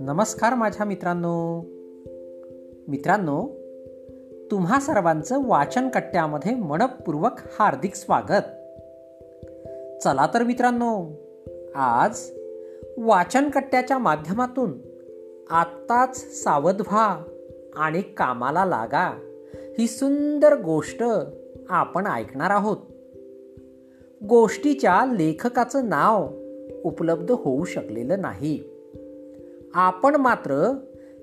नमस्कार माझ्या मित्रांनो. मित्रांनो तुम्हा सर्वांचं वाचन कट्ट्यामध्ये मनपूर्वक हार्दिक स्वागत. चला तर मित्रांनो आज वाचन कट्ट्याच्या माध्यमातून आत्ताच सावध व्हा आणि कामाला लागा. ही सुंदर गोष्ट आपण ऐकणार आहोत. गोष्टीच्या लेखकाचं नाव उपलब्ध होऊ शकलेलं नाही. आपण मात्र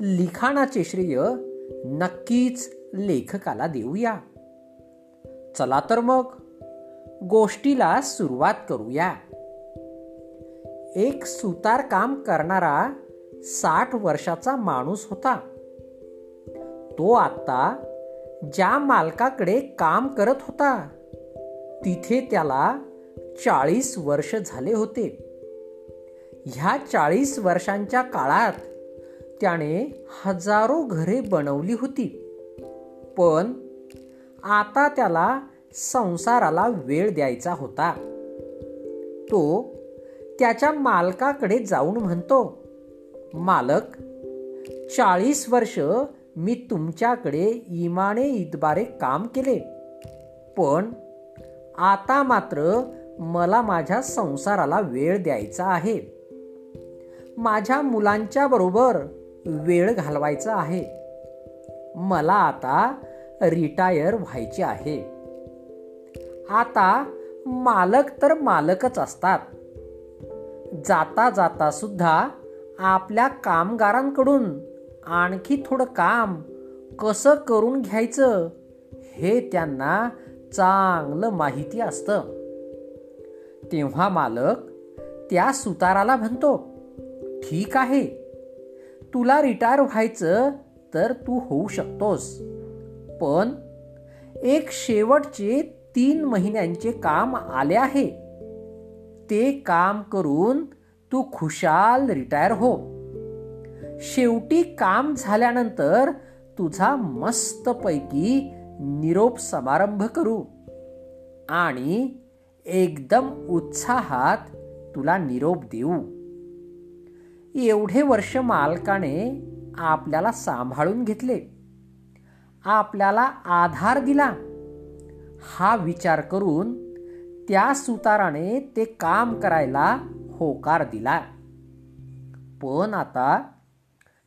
लिखाणाचे श्रेय नक्कीच लेखकाला देऊया. चला तर मग गोष्टीला सुरुवात करूया. एक सुतार काम करणारा साठ वर्षाचा माणूस होता. तो आत्ता ज्या मालकाकडे काम करत होता. तिथे त्याला चाळीस वर्ष झाले होते. ह्या चाळीस वर्षांच्या काळात त्याने हजारो घरे बनवली होती. पण आता त्याला संसाराला वेळ द्यायचा होता. तो त्याच्या मालकाकडे जाऊन म्हणतो मालक चाळीस वर्ष मी तुमच्याकडे इमाने इतबारे काम केले. पण आता मात्र मला माझ्या संसाराला वेळ द्यायचा आहे. माझ्या मुलांच्या बरोबर वेळ घालवायचा आहे. मला आता रिटायर व्हायचे आहे. आता मालक तर मालकच असतात. जाता जाता सुद्धा आपल्या कामगारांकडून आणखी थोडं काम कसं करून घ्यायचं हे त्यांना चांगलं माहिती असतं. तेव्हा मालक त्या सुताराला म्हणतो ठीक आहे तुला रिटायर व्हायचं तर तू होऊ शकतोस पण एक शेवटचे तीन महिन्यांचे काम आले आहे. ते काम करून तू खुशाल रिटायर हो. शेवटी काम झाल्यानंतर तुझा मस्तपैकी निरोप समारंभ करू. आणि एकदम उत्साहात तुला निरोप देऊ. एवढे वर्ष मालकाने आपल्याला सांभाळून घेतले. आपल्याला आधार दिला. हा विचार करून त्या सुताराने ते काम करायला होकार दिला. पण आता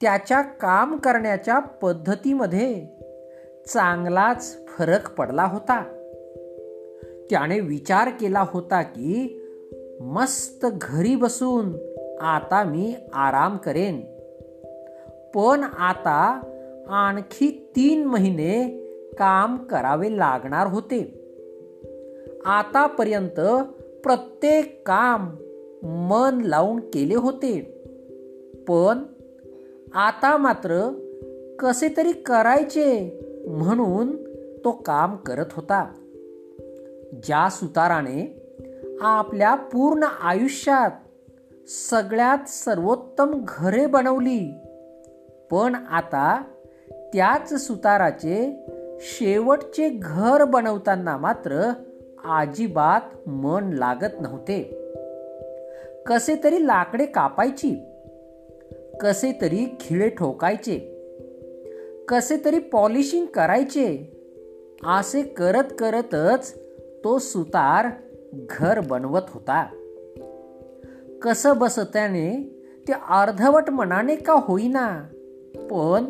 त्याच्या काम करण्याच्या पद्धतीमध्ये चांगलाच फरक पडला होता. त्याने विचार केला होता की मस्त घरी बसून आता मी आराम करेन. पण आता आणखी तीन महिने काम करावे लागणार होते. आतापर्यंत प्रत्येक काम मन लावून केले होते. पण आता मात्र कसे तरी करायचे म्हणून तो काम करत होता. ज्या सुताराने आपल्या पूर्ण आयुष्यात सगळ्यात सर्वोत्तम घरे बनवली पण आता त्याच सुताराचे शेवटचे घर बनवताना मात्र अजिबात मन लागत नव्हते. कसे तरी लाकडे कापायची कसे तरी खिळे ठोकायचे कसे तरी पॉलिशिंग करायचे? असे करत करतच तो सुतार घर बनवत होता. कसं बस त्याने? ते अर्धवट मनाने का होईना? पण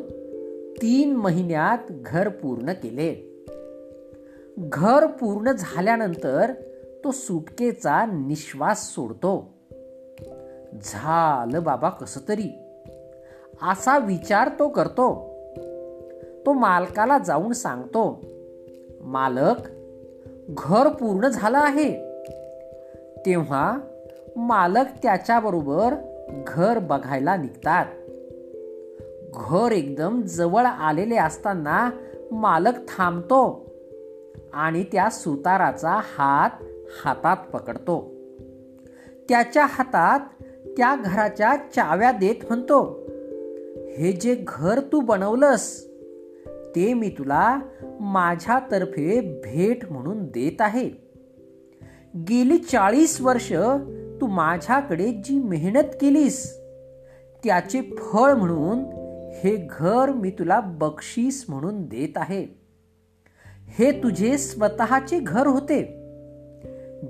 तीन महिन्यात घर पूर्ण केले. घर पूर्ण झाल्यानंतर तो सुटकेचा निश्वास सोडतो. झालं बाबा कसं तरी. असा विचार तो करतो. तो मालकाला जाऊन सांगतो मालक घर पूर्ण झालं आहे. तेव्हा मालक त्याच्याबरोबर घर बघायला निघतात. घर एकदम जवळ आलेले असताना मालक थांबतो आणि त्या सुताराचा हात हातात पकडतो. त्याच्या हातात त्या घराच्या चाव्या देत म्हणतो हे जे घर तू बनवलंस ते मी तुला माझ्यातर्फे भेट म्हणून देत आहे. गेली चाळीस वर्ष तू माझ्याकडे जी मेहनत केलीस त्याचे फळ म्हणून हे घर मी तुला बक्षीस म्हणून देत आहे. हे तुझे स्वतःचे घर होते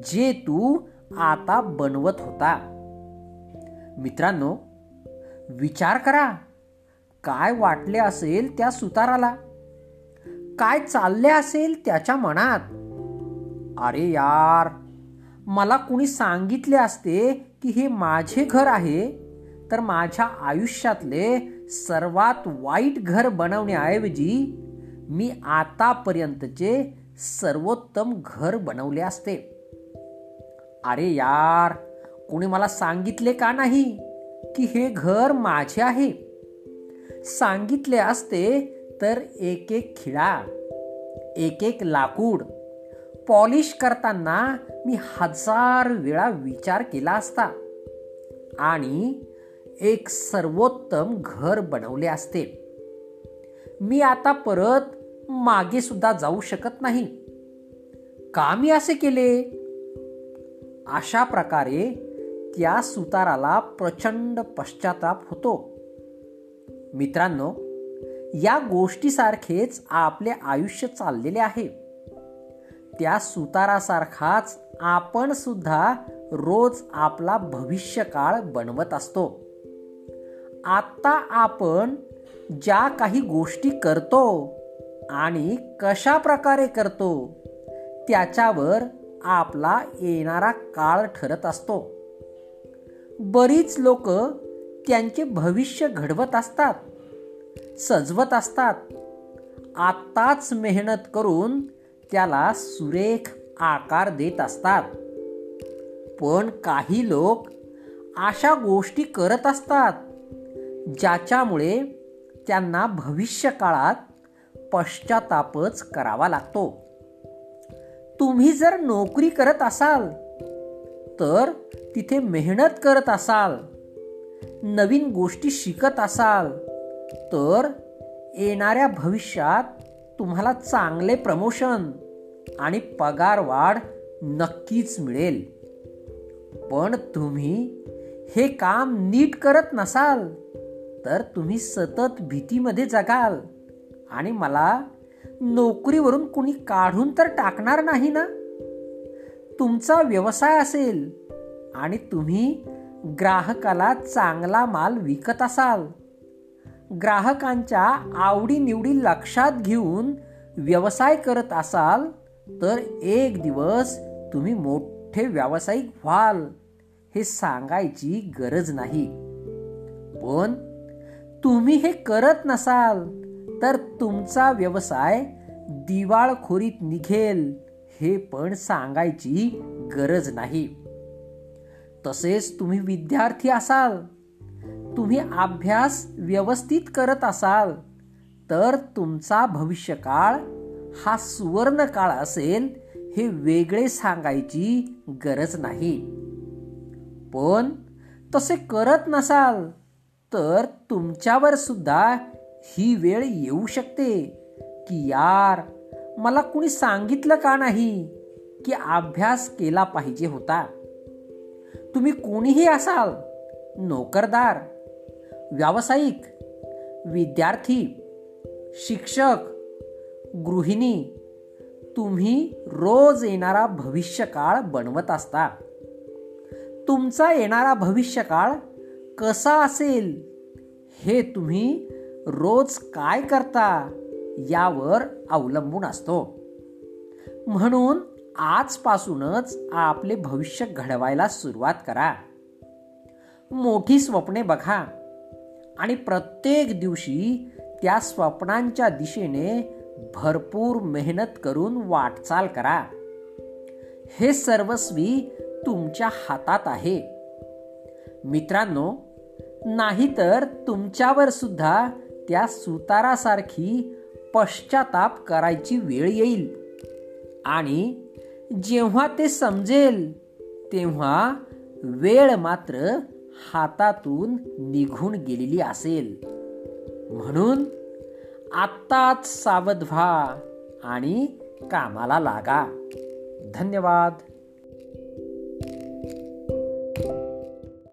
जे तू आता बनवत होता. मित्रांनो विचार करा काय वाटले असेल त्या सुताराला? काय चालले असेल त्याच्या मनात? अरे यार मला कुणी सांगितले असते की हे माझे घर आहे? तर माझ्या आयुष्यातले सर्वात वाईट घर बनवण्याऐवजी मी आतापर्यंतचे सर्वोत्तम घर बनवले असते. अरे यार कोणी मला सांगितले का नाही की हे घर माझे आहे? सांगितले असते तर एक एक खिळा एक एक लाकूड पॉलिश करताना मी हजार वेळा विचार केला असता आणि एक सर्वोत्तम घर बनवले असते. मी आता परत मागे सुद्धा जाऊ शकत नाही. का मी असे केले? अशा प्रकारे त्या सुताराला प्रचंड पश्चाताप होतो. मित्रांनो या गोष्टीसारखेच आपले आयुष्य चाललेले आहे. त्या सुतारासारखाच आपण सुद्धा रोज आपला भविष्य काळ बनवत असतो. आत्ता आपण ज्या काही गोष्टी करतो आणि कशा प्रकारे करतो त्याच्यावर आपला येणारा काळ ठरत असतो. बरीच लोक त्यांचे भविष्य घडवत असतात. सजवत असतात. आत्ताच मेहनत करून त्याला सुरेख आकार देत असतात. पण काही लोक अशा गोष्टी करत असतात ज्याच्यामुळे त्यांना भविष्य काळात पश्चातापच करावा लागतो. तुम्ही जर नोकरी करत असाल तर तिथे मेहनत करत असाल नवीन गोष्टी शिकत असाल तर येणाऱ्या भविष्यात तुम्हाला चांगले प्रमोशन आणि पगार वाढ नक्कीच मिळेल. पण तुम्ही हे काम नीट करत नसाल तर तुम्ही सतत भीतीमध्ये जगाल आणि मला नोकरीवरून कुणी काढून तर टाकणार नाही ना? तुमचा व्यवसाय असेल आणि तुम्ही ग्राहकाला चांगला माल विकत असाल ग्राहकांच्या आवडीनिवडी लक्षात घेऊन व्यवसाय करत असाल तर एक दिवस तुम्ही मोठे व्यावसायिक व्हाल हे सांगायची गरज नाही. पण तुम्ही हे करत नसाल तर तुमचा व्यवसाय दिवाळखोरीत निघेल हे पण सांगायची गरज नाही. तसेच तुम्ही विद्यार्थी असाल तुम्ही अभ्यास व्यवस्थित करत असाल तर तुमचा भविष्यकाळ हा सुवर्ण काळ असेल हे वेगळे सांगायची गरज नाही. पण तसे करत नसाल तर तुमच्यावर सुद्धा ही वेळ येऊ शकते. की यार मला कुणी सांगितलं का नाही की अभ्यास केला पाहिजे होता? तुम्ही कोणीही असाल नोकरदार व्यावसायिक विद्यार्थी शिक्षक गृहिणी तुम्ही रोज येणारा भविष्यकाळ बनवत असता. तुमचा येणारा भविष्यकाळ कसा असेल? हे तुम्ही रोज काय करता? यावर अवलंबून असतो. म्हणून आजपासूनच आपले भविष्य घडवायला सुरुवात करा. मोठी स्वप्ने बघा. आणि प्रत्येक दिवशी त्या स्वप्नांच्या दिशेने भरपूर मेहनत करून वाटचाल करा. हे सर्वस्वी तुमच्या हातात आहे. मित्रांनो नाहीतर तुमच्यावर सुद्धा त्या सुतारासारखी पश्चाताप करायची वेळ येईल. आणि जेव्हा ते समजेल तेव्हा वेळ मात्र हातातून निघून गेलेली असेल. म्हणून आत्ताच सावध व्हा आणि कामाला लागा. धन्यवाद.